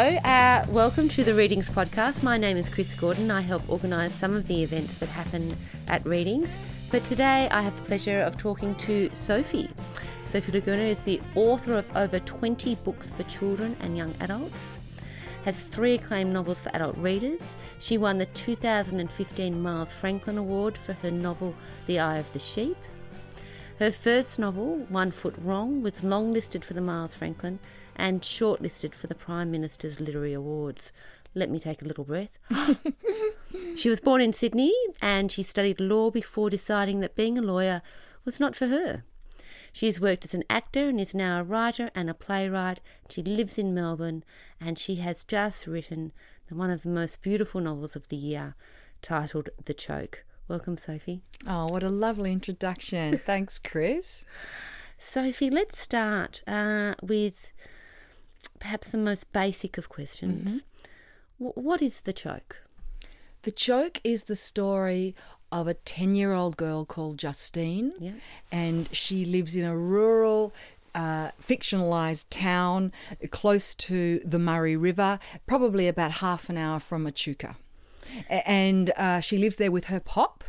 Hello, uh, welcome to the Readings Podcast. My name is Chris Gordon. I help organise some of the events that happen at Readings. But today I have the pleasure of talking to Sofie. Sofie Laguna is the author of over 20 books for children and young adults, has three acclaimed novels for adult readers. She won the 2015 Miles Franklin Award for her novel The Eye of the Sheep. Her first novel, One Foot Wrong, was longlisted for the Miles Franklin and shortlisted for the Prime Minister's Literary Awards. Let me take a little breath. she was born in Sydney and she studied law before deciding that being a lawyer was not for her. She has worked as an actor and is now a writer and a playwright. She lives in Melbourne and she has just written one of the most beautiful novels of the year titled The Choke. Welcome, Sofie. Oh, what a lovely introduction. Thanks, Chris. Sofie, let's start uh, with perhaps the most basic of questions. Mm-hmm. what is The Choke? The Choke is the story of a 10 year old girl called Justine, Yeah. and she lives in a rural. Uh, fictionalized town close to the Murray River, probably about half an hour from Echuca. And uh, she lives there with her pop.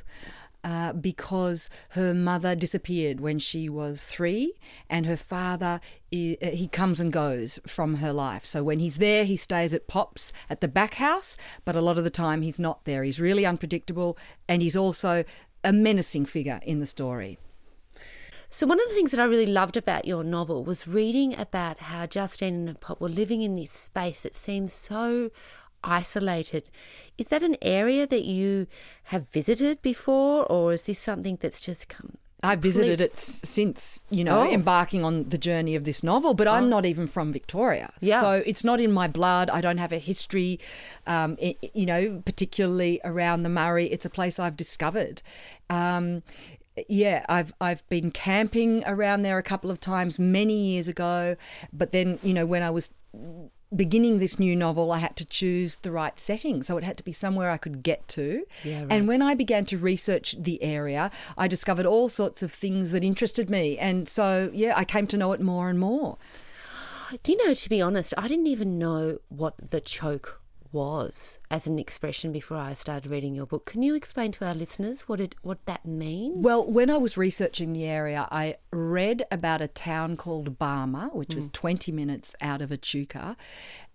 Uh, because her mother disappeared when she was three, and her father uh, he comes and goes from her life. So when he's there, he stays at Pop's at the back house, but a lot of the time he's not there. He's really unpredictable, and he's also a menacing figure in the story. So, one of the things that I really loved about your novel was reading about how Justine and Pop were living in this space that seems so isolated. Is that an area that you have visited before, or is this something that's just come? I visited it since, you know, Oh. embarking on the journey of this novel, but I'm not even from Victoria. Yeah. So it's not in my blood. I don't have a history, um, i- i- you know, particularly around the Murray. It's a place I've discovered. Um, yeah, I've I've been camping around there a couple of times many years ago, but then you know when I was beginning this new novel, I had to choose the right setting. So it had to be somewhere I could get to. Yeah, right. And when I began to research the area, I discovered all sorts of things that interested me. And so, yeah, I came to know it more and more. Do you know, to be honest, I didn't even know what the choke was as an expression before I started reading your book. Can you explain to our listeners what it what that means? Well, when I was researching the area, I read about a town called Barmah, which was 20 minutes out of Echuca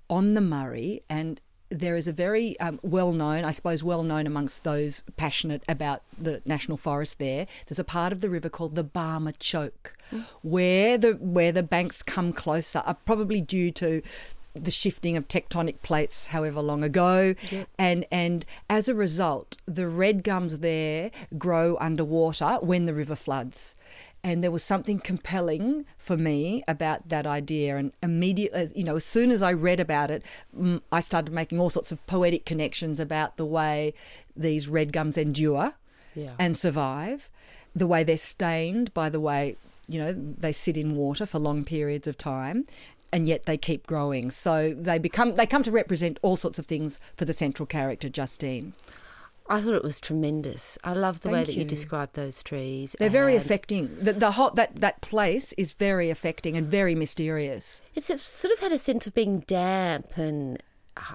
on the Murray. And there is a very um, well known, I suppose, well known amongst those passionate about the national forest there. There's a part of the river called the Barmah Choke, where the where the banks come closer, are probably due to the shifting of tectonic plates however long ago. And and as a result the red gums there grow underwater when the river floods. And there was something compelling for me about that idea. And immediately you know as soon as i read about it mm, i started making all sorts of poetic connections about the way these red gums endure Yeah. and survive the way they're stained by the way you know they sit in water for long periods of time and yet they keep growing so they become they come to represent all sorts of things for the central character justine I thought it was tremendous. I love the way that you, you. described those trees. they're very affecting the, the hot that that place is very affecting and very mysterious It's sort of had a sense of being damp and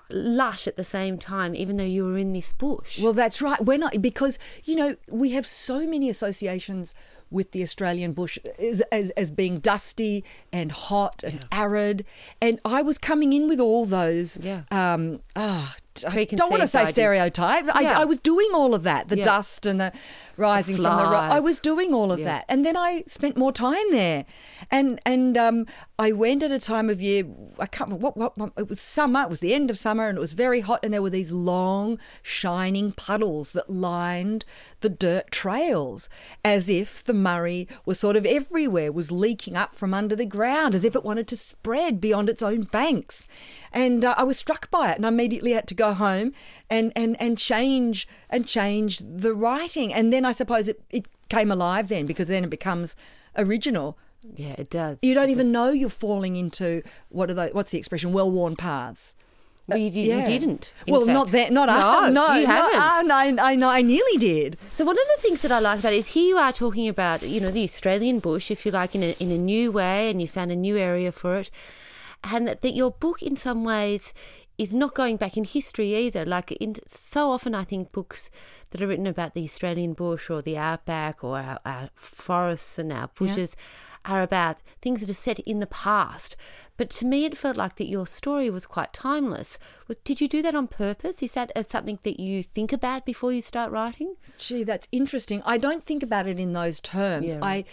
lush at the same time, even though you were in this bush. Well, that's right. When I because you know we have so many associations with the Australian bush as, as, as being dusty and hot and arid, and I was coming in with all those. Yeah. Um. Ah. I don't want to say ideas. stereotypes. Yeah. I, I was doing all of that, the Yeah. dust and the rising from the rock. I was doing all of Yeah. that, and then I spent more time there, and and um, I went at a time of year. I can't remember what, what what it was summer. It was the end of summer, and it was very hot, and there were these long, shining puddles that lined the dirt trails, as if the Murray was sort of everywhere, was leaking up from under the ground, as if it wanted to spread beyond its own banks. And uh, I was struck by it, and I immediately had to go home and and and change and change the writing, and then I suppose it it came alive then because then it becomes original. yeah, it does. You don't It even does. know you're falling into what are they, what's the expression? Well worn paths. Well, you, did, you didn't. in Well, not that. Not I. No, No, you haven't. ah, no, I, I, I nearly did. So one of the things that I like about it is here you are talking about, you know, the Australian bush, if you like, in a, in a new way, and you found a new area for it. and that, that your book, in some ways, is not going back in history either. Like in, so often, I think books that are written about the Australian bush or the outback or our, our forests and our bushes yeah. are about things that are set in the past. But to me, it felt like that your story was quite timeless. Did you do that on purpose? Is that uh, something that you think about before you start writing? Gee, that's interesting. I don't think about it in those terms. Yeah. I,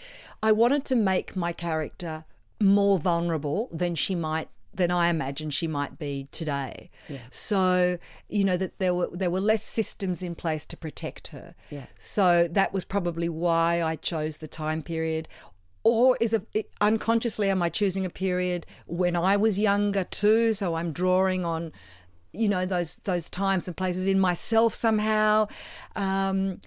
I wanted to make my character more vulnerable than she might than I imagine she might be today. Yeah. So you know that there were there were less systems in place to protect her. Yeah. So that was probably why I chose the time period. Or is it unconsciously am I choosing a period when I was younger too? So I'm drawing on, you know, those those times and places in myself somehow. Um,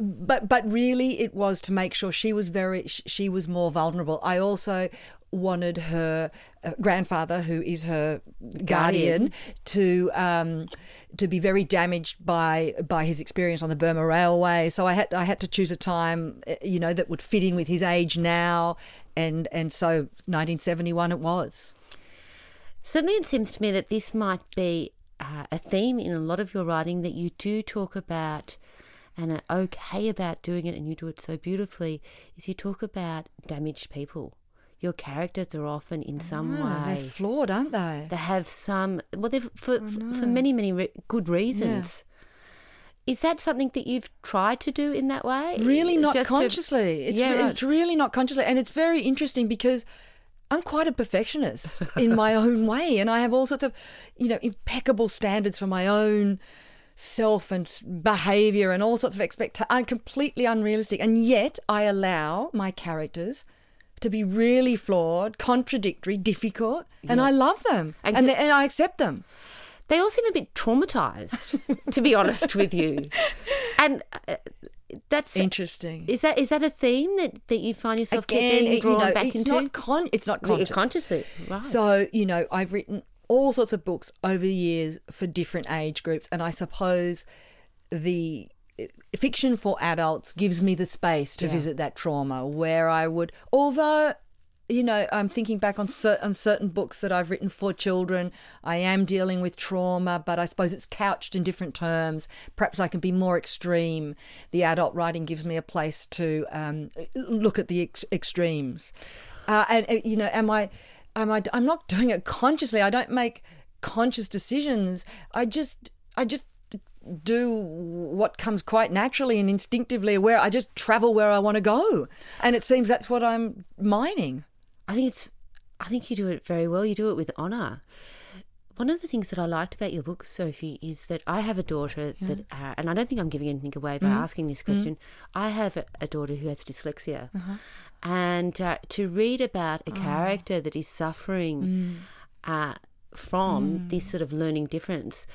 but but really it was to make sure she was very she was more vulnerable i also wanted her uh, grandfather, who is her guardian, guardian. to um, to be very damaged by by his experience on the Burma Railway. So I had I had to choose a time, uh, you know, that would fit in with his age now, and and so 1971 it was. Certainly, it seems to me that this might be uh, a theme in a lot of your writing that you do talk about and are okay about doing it, and you do it so beautifully. Is you talk about damaged people your characters are often in some ah, way they're flawed, aren't they? They have some well, they're for for many many re- good reasons. Yeah. Is that something that you've tried to do in that way? Really, not Just consciously. To, it's, yeah, right. it's really not consciously, and it's very interesting because. I'm quite a perfectionist in my own way, and I have all sorts of, you know, impeccable standards for my own self and behavior and all sorts of expectations. I'm completely unrealistic, and yet I allow my characters to be really flawed, contradictory, difficult, and I love them and, and, they, and I accept them. They all seem a bit traumatized, to be honest with you. And uh, that's interesting. Is that is that a theme that, that you find yourself Again, being drawn you know, back it's into? Not con- it's not conscious. consciously, right? So you know, I've written all sorts of books over the years for different age groups, and I suppose the fiction for adults gives me the space to yeah. visit that trauma where I would, although you know, I'm thinking back on certain, on certain books that I've written for children. I am dealing with trauma, but I suppose it's couched in different terms. Perhaps I can be more extreme. The adult writing gives me a place to um, look at the ex- extremes. Uh, and uh, you know, am I? Am I? I'm not doing it consciously. I don't make conscious decisions. I just, I just do what comes quite naturally and instinctively where I just travel where I want to go. And it seems that's what I'm mining. I think it's I think you do it very well. You do it with honor. One of the things that I liked about your book, Sofie, is that I have a daughter yeah. that, uh, and I don't think I'm giving anything away by mm. asking this question. Mm. I have a, a, daughter who has dyslexia, uh-huh. And uh, to read about a oh. character that is suffering mm. uh, from mm. this sort of learning difference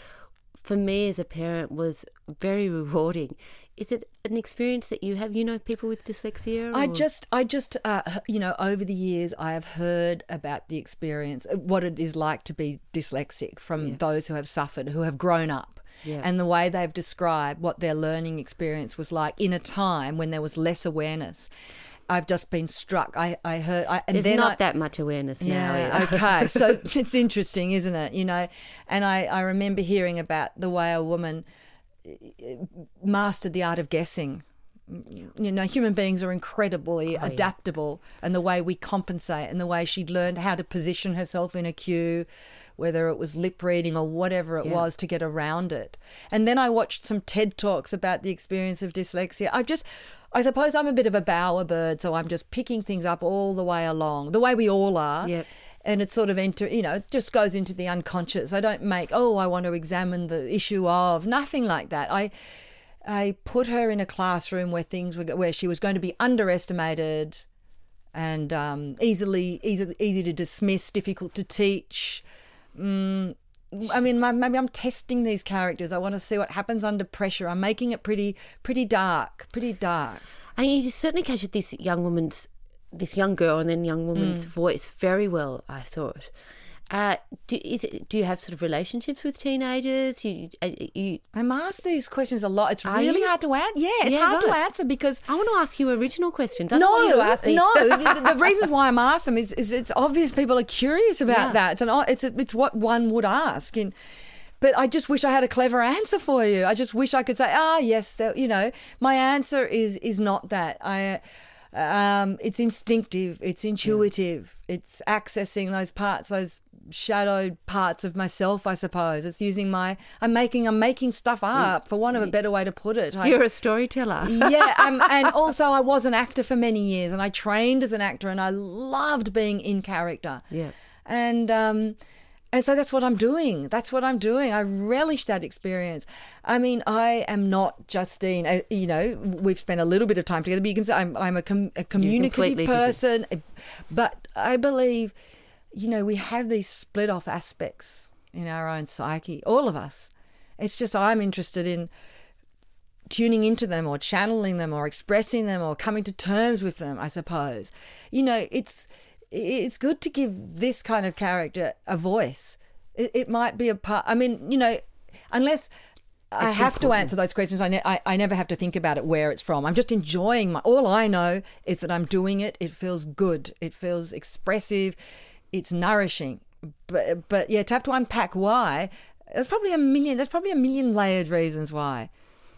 for me as a parent was very rewarding. Is it an experience that you have? You know, people with dyslexia. Or? I just, I just, uh, you know, over the years, I have heard about the experience, uh, what it is like to be dyslexic from yeah. those who have suffered, who have grown up. Yeah. And the way they've described what their learning experience was like in a time when there was less awareness. I've just been struck. I, I heard. I, and There's not I, that much awareness yeah, now. okay, so it's interesting, isn't it? You know, and I, I remember hearing about the way a woman uh, mastered the art of guessing. You know, human beings are incredibly oh, adaptable, yeah. and the way we compensate, and the way she learned how to position herself in a queue, whether it was lip reading or whatever it yeah. was to get around it. And then I watched some TED talks about the experience of dyslexia. I've just I suppose I'm a bit of a bowerbird, so I'm just picking things up all the way along, the way we all are. Yep. And it sort of enter, you know, it just goes into the unconscious. I don't make, oh, I want to examine the issue of nothing like that. I, I put her in a classroom where things were, where she was going to be underestimated, and um, easily, easy, easy to dismiss, difficult to teach. Mm, I mean, maybe I'm testing these characters. I want to see what happens under pressure. I'm making it pretty, pretty dark, pretty dark. And you certainly captured this young woman's, this young girl and then young woman's mm. voice very well. I thought, Uh, do, is it, do you have sort of relationships with teenagers? You, uh, you, I'm asked these questions a lot. It's really you? hard to answer. Yeah, it's Yeah, hard to answer because I want to ask you original questions. I don't no, want you to ask no. the, the reasons why I'm asked them is, is it's obvious people are curious about Yeah. that. It's an it's a, it's what one would ask and. But I just wish I had a clever answer for you. I just wish I could say, ah, yes, you know, my answer is is not that. I, um, it's instinctive, it's intuitive, it's accessing those parts, those shadowed parts of myself. I suppose it's using my. I'm making. I'm making stuff up, for want of a better way to put it. I, You're a storyteller. yeah, um, and also I was an actor for many years, and I trained as an actor, and I loved being in character. Yeah. and um, and so that's what I'm doing. That's what I'm doing. I relish that experience. I mean, I am not Justine. Uh, you know, we've spent a little bit of time together, but you can say I'm, I'm a, com- a communicative completely different. person. But I believe, you know, we have these split off aspects in our own psyche, all of us. It's just I'm interested in tuning into them or channeling them or expressing them or coming to terms with them i suppose you know it's it's good to give this kind of character a voice it, it might be a part i mean you know unless I It's have to answer those questions. I, ne- I I never have to think about it where it's from. I'm just enjoying my. All I know is that I'm doing it. It feels good. It feels expressive. It's nourishing. But but yeah, to have to unpack why, there's probably a million. There's probably a million layered reasons why.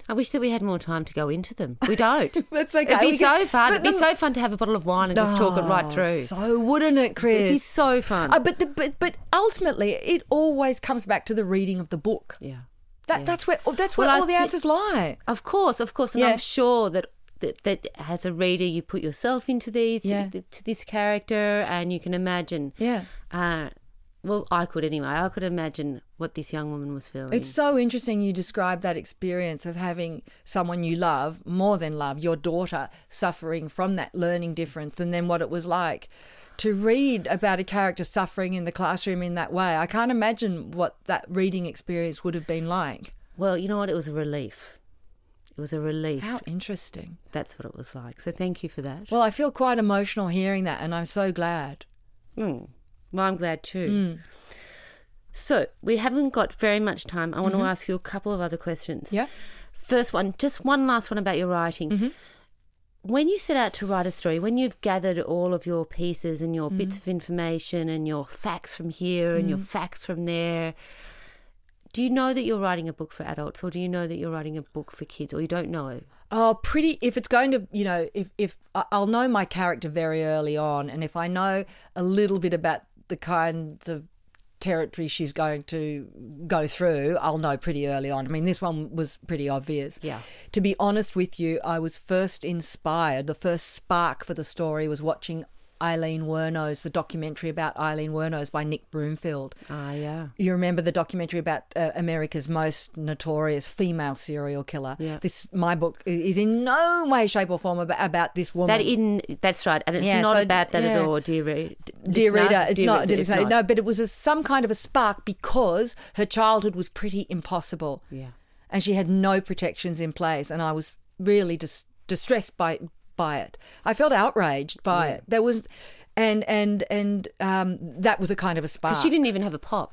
I wish that we had more time to go into them. We don't. That's okay. It'd be We so can- fun. It'd be so fun to have a bottle of wine and just talk it right Oh, through. So wouldn't it, Chris? It'd be so fun. Uh, but the, but but ultimately, it always comes back to the reading of the book. yeah. That Yeah. that's where that's Well, where I all the thi- answers lie. Of course, of course, and Yeah. I'm sure that, that that as a reader, you put yourself into these Yeah. to this character, and you can imagine. Yeah. Uh, well, I could anyway. I could imagine what this young woman was feeling. It's so interesting you describe that experience of having someone you love, more than love, your daughter, suffering from that learning difference, and then what it was like to read about a character suffering in the classroom in that way. I can't imagine what that reading experience would have been like. well, you know what? It was a relief. It was a relief. How interesting. That's what it was like. So thank you for that. Well, I feel quite emotional hearing that, and I'm so glad. Mm. Well, I'm glad too. Mm. So we haven't got very much time. I want to mm-hmm. ask you a couple of other questions. Yeah. First one, just one last one about your writing. Mm-hmm. When you set out to write a story, when you've gathered all of your pieces and your mm-hmm. bits of information and your facts from here and your mm. facts from there, do you know that you're writing a book for adults or do you know that you're writing a book for kids or you don't know? Oh, pretty. If it's going to, you know, if if I'll know my character very early on, and if I know a little bit about the kinds of territory she's going to go through, I'll know pretty early on. I mean, this one was pretty obvious. Yeah. To be honest with you, I was first inspired. The first spark for the story was watching Aileen Wuornos, the documentary about Aileen Wuornos by Nick Broomfield. Ah, yeah. You remember the documentary about uh, America's most notorious female serial killer. Yeah. This my book is in no way, shape, or form about, about this woman. That in that's right, and it's Yeah, not so, about that at all, dear reader. Dear reader, it's not. reader, it's not- No, but it was a, some kind of a spark because her childhood was pretty impossible. Yeah. and she had no protections in place, and I was really dis- distressed by by it. I felt outraged by it. There was, and and and um, that was a kind of a spark. She didn't even have a pop,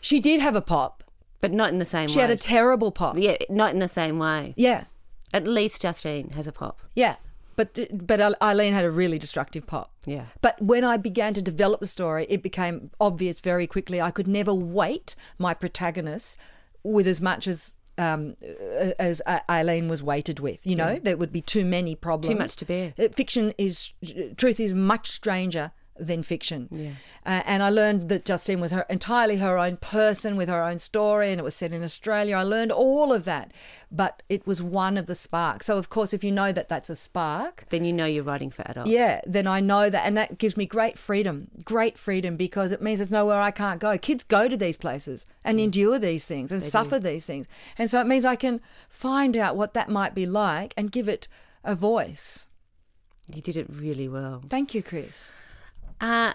She did have a pop. but not in the same way. She way. had a terrible pop. yeah, not in the same way. Yeah, At least Justine has a pop. yeah. But but Aileen had a really destructive pop. Yeah. But when I began to develop the story, it became obvious very quickly. I could never weight my protagonist with as much as um, as Aileen was weighted with. You know, there would be too many problems. Too much to bear. Uh, Fiction is truth is much stranger than fiction. Yeah. Uh, and I learned that Justine was her entirely her own person with her own story, and it was set in Australia. I learned all of that, but it was one of the sparks. So of course, if you know that that's a spark, Then you know you're writing for adults. yeah, then I know that, and that gives me great freedom, great freedom, because it means there's nowhere I can't go. Kids go to these places and endure these things and suffer these things, and so it means I can find out what that might be like and give it a voice. You did it really well. Thank you, Chris. Uh,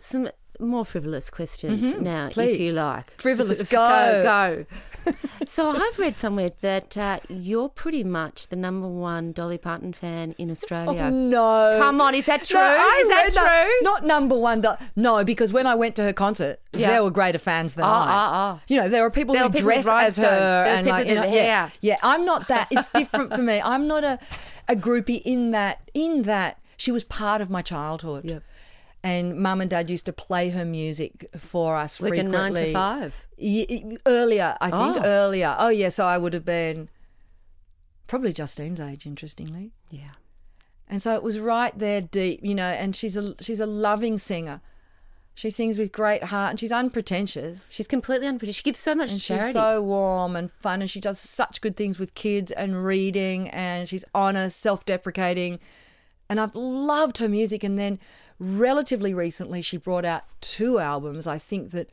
some more frivolous questions now, if Mm-hmm. Please. you like. Frivolous, go, go. so I've read somewhere that uh, you're pretty much the number one Dolly Parton fan in Australia. No. Come on, is that true? No, is that true? Not number one. do- No, because when I went to her concert, Yeah. there were greater fans than Oh, I. oh, oh. You know, there were people There who were people with dress as her. And people like, you know, yeah, hair. yeah. I'm not that. It's different for me. I'm not a a groupie in that. In that she was part of my childhood. Yep. And mum and dad used to play her music for us Like a frequently. nine to five. Earlier, I think Oh. earlier. Oh yeah, so I would have been probably Justine's age, interestingly. Yeah. And so it was right there deep, you know, and she's a she's a loving singer. She sings with great heart and she's unpretentious. She's completely unpretentious. She gives so much And charity. she's so warm and fun and she does such good things with kids and reading and she's honest, self-deprecating. And I've loved her music and then relatively recently she brought out two albums. I think that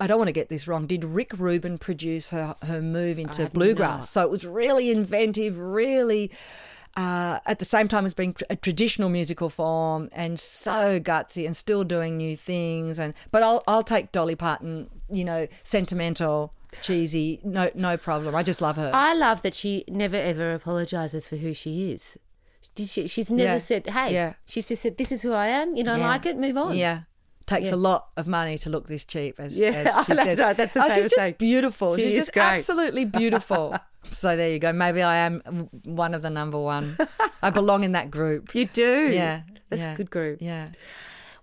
I don't want to get this wrong. Did Rick Rubin produce her her move into bluegrass? not. So it was really inventive, really uh, at the same time as being a traditional musical form and so gutsy and still doing new things. And but I'll I'll take Dolly Parton. You know, sentimental, cheesy, no no problem. I just love her. I love that she never ever apologizes for who she is. She, she's never Yeah. said, "Hey." Yeah. She's just said, "This is who I am. You don't Yeah. like it? Move on." Yeah. Takes a lot of money to look this cheap, as, Yeah, as she that's says. right, that's the oh, she's just saying. beautiful. She she's just great. absolutely beautiful. so there you go. Maybe I am one of the number one. I belong in that group. You do. Yeah, That's a good group. Yeah.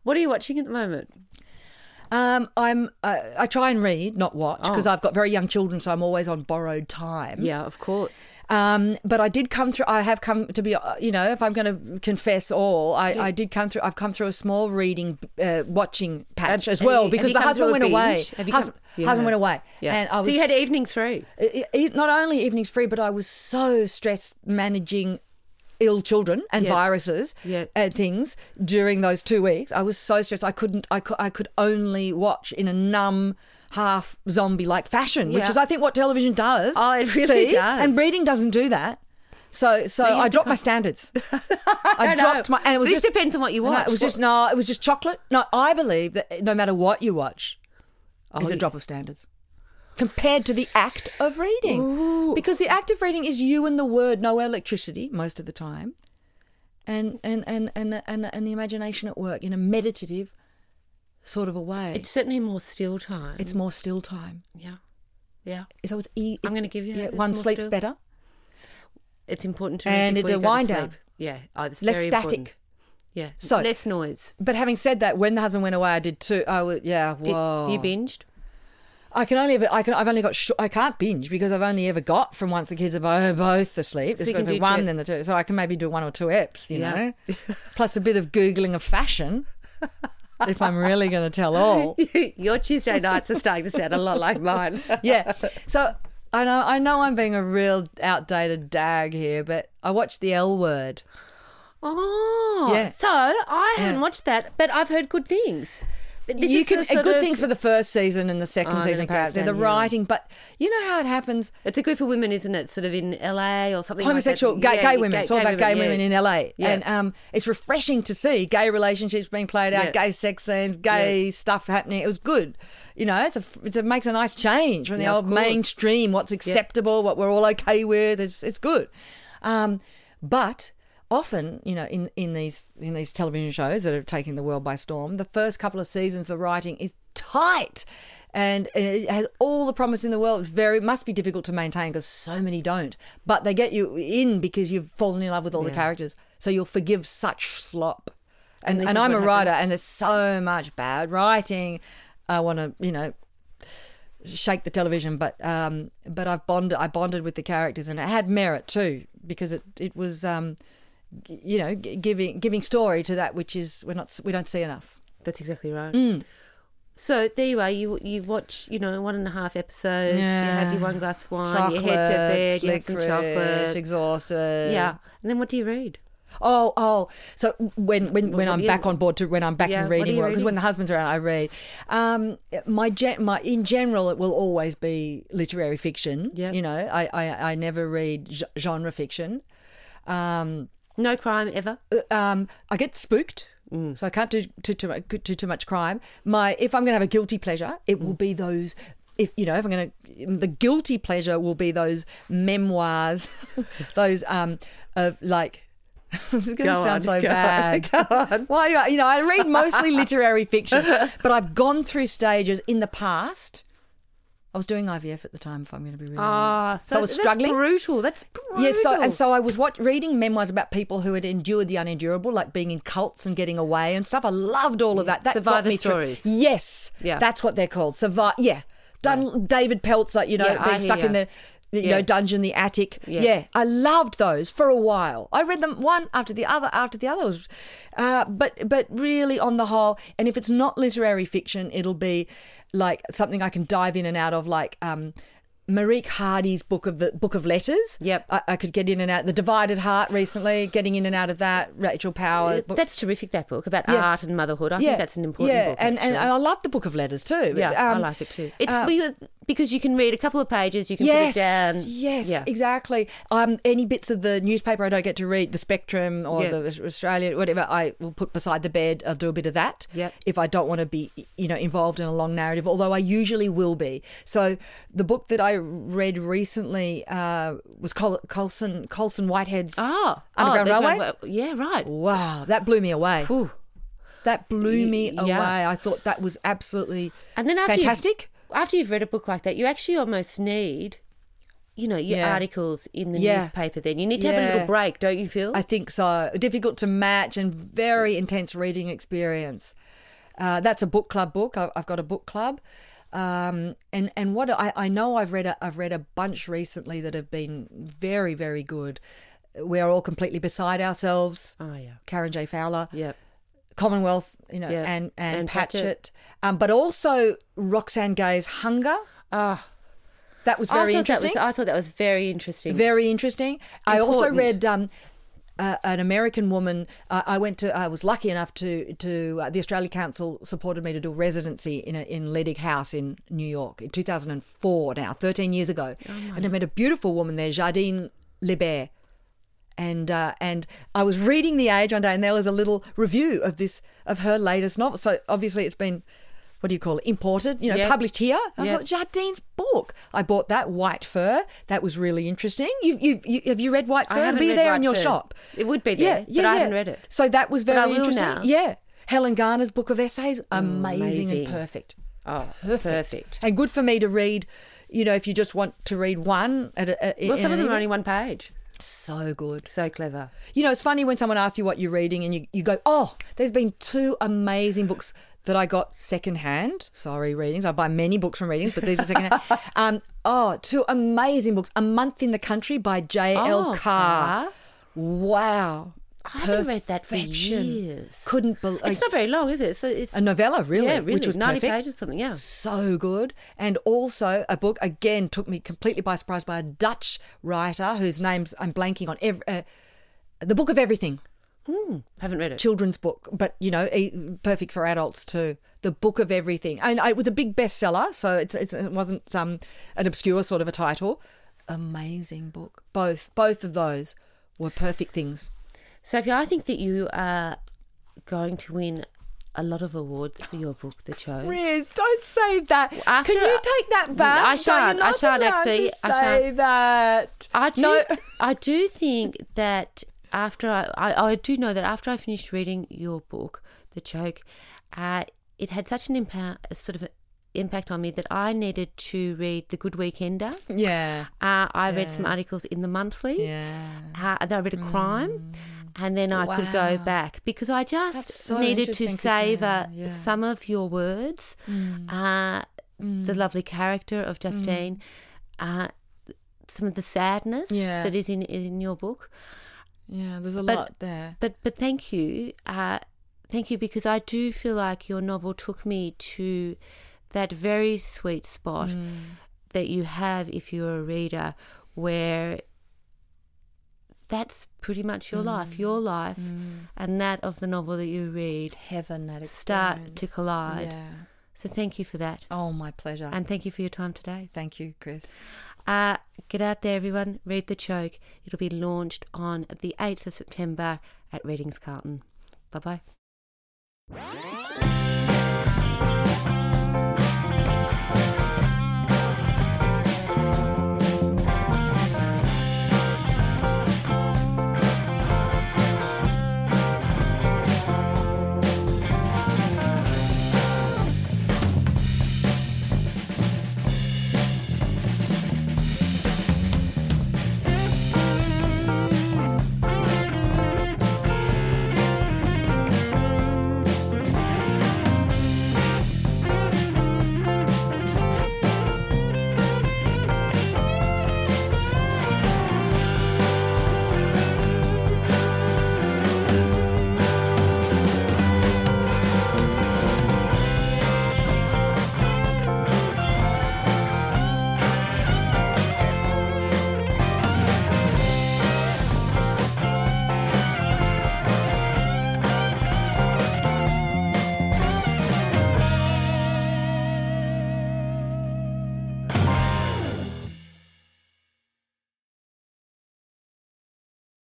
What are you watching at the moment? Um, I'm. Uh, I try and read, not watch, because Oh. I've got very young children, so I'm always on borrowed time. Yeah, of course. Um, but I did come through. I have come to be, uh, you know, if I'm going to confess all, I, I did come through. I've come through a small reading, uh, watching patch Uh, as well you- because the husband went away. Have you Husband, come- Yeah. husband went away, Yeah. and I was so you had evenings free. e- e- not only evenings free, but I was so stressed managing ill children and Yeah. viruses Yeah. and things during those two weeks. I was so stressed. I couldn't. I could. I could only watch in a numb. Half zombie like fashion, which Yeah. is I think what television does. Oh, it really See? does. And reading doesn't do that. So, so have I dropped my standards. I know. dropped my, and it was This just depends on what you no, watch. it was just no, it was just chocolate. No, I believe that no matter what you watch, Oh, is a yeah. drop of standards compared to the act of reading. Because the act of reading is you and the word, no electricity most of the time, and and and and and, and the imagination at work in a meditative sort of a way. It's certainly more still time. It's more still time. yeah, yeah. So it's e- I'm going to give you. yeah, one sleeps still. better, It's important to And it- a wind down. Yeah, oh, it's less static. important. Yeah, So- less noise. But having said that, when the husband went away, I did too. I was, yeah, Did, whoa. You binged. I can only ever, I can I've only got sh- I can't binge because I've only ever got from once the kids are bo- both asleep. So There's you can to be do one two- then the two. So I can maybe do one or two eps, you Yeah. know, plus a bit of googling of fashion. if I'm really going to tell all, Your Tuesday nights are starting to sound a lot like mine. yeah. So I know I know I'm being a real outdated dag here, but I watched the L Word. Oh, Yeah. so I haven't Yeah. watched that, but I've heard good things. This you can the good of- things for the first season and the second Oh, season perhaps. The writing, but you know how it happens. It's a group of women, isn't it? Sort of in LA or something. homosexual like that. gay, Yeah, gay yeah, women. it's all about gay yeah. women in LA, Yeah. and um, it's refreshing to see gay relationships being played out, Yeah. gay sex scenes, gay stuff happening. It was good, you know. It's a it's, it makes a nice change from the Yeah, old mainstream. What's acceptable, what we're all okay with. It's it's good, um, but. Often, you know, in, in these in these television shows that are taking the world by storm, the first couple of seasons, the writing is tight, and it has all the promise in the world. It's very must be difficult to maintain because so many don't. But they get you in because you've fallen in love with all the characters, so you'll forgive such slop. And this and, I'm a writer, happens. and there's so much bad writing. I want to, you know, shake the television, but um, but I've bonded. I bonded with the characters, and it had merit too because it it was, um, you know, g- giving giving story to that which is we're not we don't see enough. That's exactly right. Mm. So there you are. You you watch, you know, one and a half episodes. You have your one glass of wine. Chocolate, you head to bed. You have some chocolate. exhausted. Yeah, and then what do you read? Oh, oh. So when when, when I'm back on board to when I'm back Yeah, in reading world because when the husband's around I read. Um, my gen, my in general it will always be literary fiction. Yeah. You know, I I, I never read genre fiction. Um, No crime ever. uh, um, I get spooked So I can't do too too much too much crime. My if I'm going to have a guilty pleasure, it will be those. If you know, if I'm going to, the guilty pleasure will be those memoirs, those um of like. this is going to sound on, so bad. on. Why? You know, I read mostly literary fiction, but I've gone through stages in the past. I was doing IVF at the time. If I'm going to be really honest. Ah, so, I was that's struggling. brutal. That's brutal. Yeah, so and so I was what reading memoirs about people who had endured the unendurable, like being in cults and getting away and stuff. I loved all of that. That Survivor me through- stories. Yes, Yeah. that's what they're called. Survive. Yeah, done. David Pelzer, you know, Yeah, I being hear stuck in ya. the. You Yeah. know, dungeon, the attic. Yeah. Yeah. I loved those for a while. I read them one after the other after the other. Uh, but but really, on the whole, and if it's not literary fiction, it'll be like something I can dive in and out of, like um, Marieke Hardy's book of the book of letters. Yep. I, I could get in and out. The Divided Heart recently, getting in and out of that. Rachel Power. book. That's terrific. That book about Yeah. art and motherhood. I think that's an important yeah, book. and, and. I love the book of letters too. yeah, I Um, like it too. It's uh, because you can read a couple of pages, you can Yes, put it down. yes, yeah. exactly. Um, any bits of the newspaper I don't get to read, the Spectrum or Yeah. the Australian, whatever, I will put beside the bed. I'll do a bit of that. Yep. If I don't want to be, you know, involved in a long narrative, although I usually will be. So the book that I read recently uh, was Col- Colson Colson Whitehead's Oh, Underground oh, Railway. Railway. Yeah, right. Wow, that blew me away. Ooh. That blew me yeah. away. I thought that was absolutely And then fantastic. After you've read a book like that, you actually almost need, you know, your Yeah. articles in the Yeah. newspaper. Then you need to have a little break, don't you feel? I think so. Difficult to match and very intense reading experience. Uh, that's a book club book. I've got a book club, um, and and what I, I know I've read a, I've read a bunch recently that have been very very good. We're all completely beside ourselves. oh yeah. Karen J Fowler, Yep. Commonwealth, you know, Yeah. and and, Ann Patchett, Patchett. Um, but also Roxane Gay's Hunger. Ah, That was very thought interesting. Was, I thought that was very interesting. Very interesting. I also read um, uh, an American woman. Uh, I went to. I was lucky enough to to uh, the Australia Council supported me to do a residency in a, in Ledig House in New York in 2004. Now, 13 years ago, and I met a beautiful woman there, Jardine Libaire. And uh, and I was reading The Age one day, and there was a little review of this of her latest novel. So obviously, it's been what do you call it? Imported, you know, Yep. published here. I Yep. thought Jardine's book. I bought that White Fur. That was really interesting. You, you, you have you read White Fur? It'll be there White in your Fur. shop. It would be there, Yeah, but I haven't read it. So that was very interesting. now. Yeah, Helen Garner's book of essays, amazing, amazing. and perfect. Oh, Perfect. perfect. and good for me to read. You know, if you just want to read one at a, a, Well, some of them are only one page. So good. So clever. You know, it's funny when someone asks you what you're reading and you, you go, oh, there's been two amazing books that I got secondhand. Sorry, readings. I buy many books from readings, but these are secondhand. um, oh, two amazing books. A Month in the Country by J.L. Oh, Carr. Carr. Wow. I haven't read that for years. Couldn't believe It's not very long, is it? So it's a novella, really, yeah, really, which was ninety perfect. pages, something. Yeah. So good. And also a book, again, took me completely by surprise by a Dutch writer whose name's I'm blanking on. Ev- uh, the Book of Everything. Haven't read it. children's book, but you know, perfect for adults too. The Book of Everything, and it was a big bestseller, so it's, it's, it wasn't some an obscure sort of a title. Amazing book. Both both of those were perfect things. Sophia, I think that you are going to win a lot of awards for your book, The Cho. Riz, don't say that. After- Can you take that back? I shan't. I shan't actually. I say shan't. that. I do. No. I do think that after I, I, I do know that after I finished reading your book, The Choke, uh, it had such an impact, sort of impact on me that I needed to read The Good Weekender. Yeah. Uh, I read some articles in the monthly. Yeah. Uh, I read a crime, and then I could go back because I just so needed to savor yeah, some of your words. Uh, The lovely character of Justine, uh, some of the sadness Yeah. that is in in your book. Yeah, there's a But- lot there. But but thank you, uh, thank you because I do feel like your novel took me to that very sweet spot that you have if you're a reader, where that's pretty much your life, your life, and that of the novel that you read Heaven that start to collide. Yeah. So thank you for that, Oh, my pleasure. and thank you for your time today. Thank you, Chris. Uh, get out there, everyone. Read The Choke. It'll be launched on the 8th of September at Readings Carlton. Bye. Bye.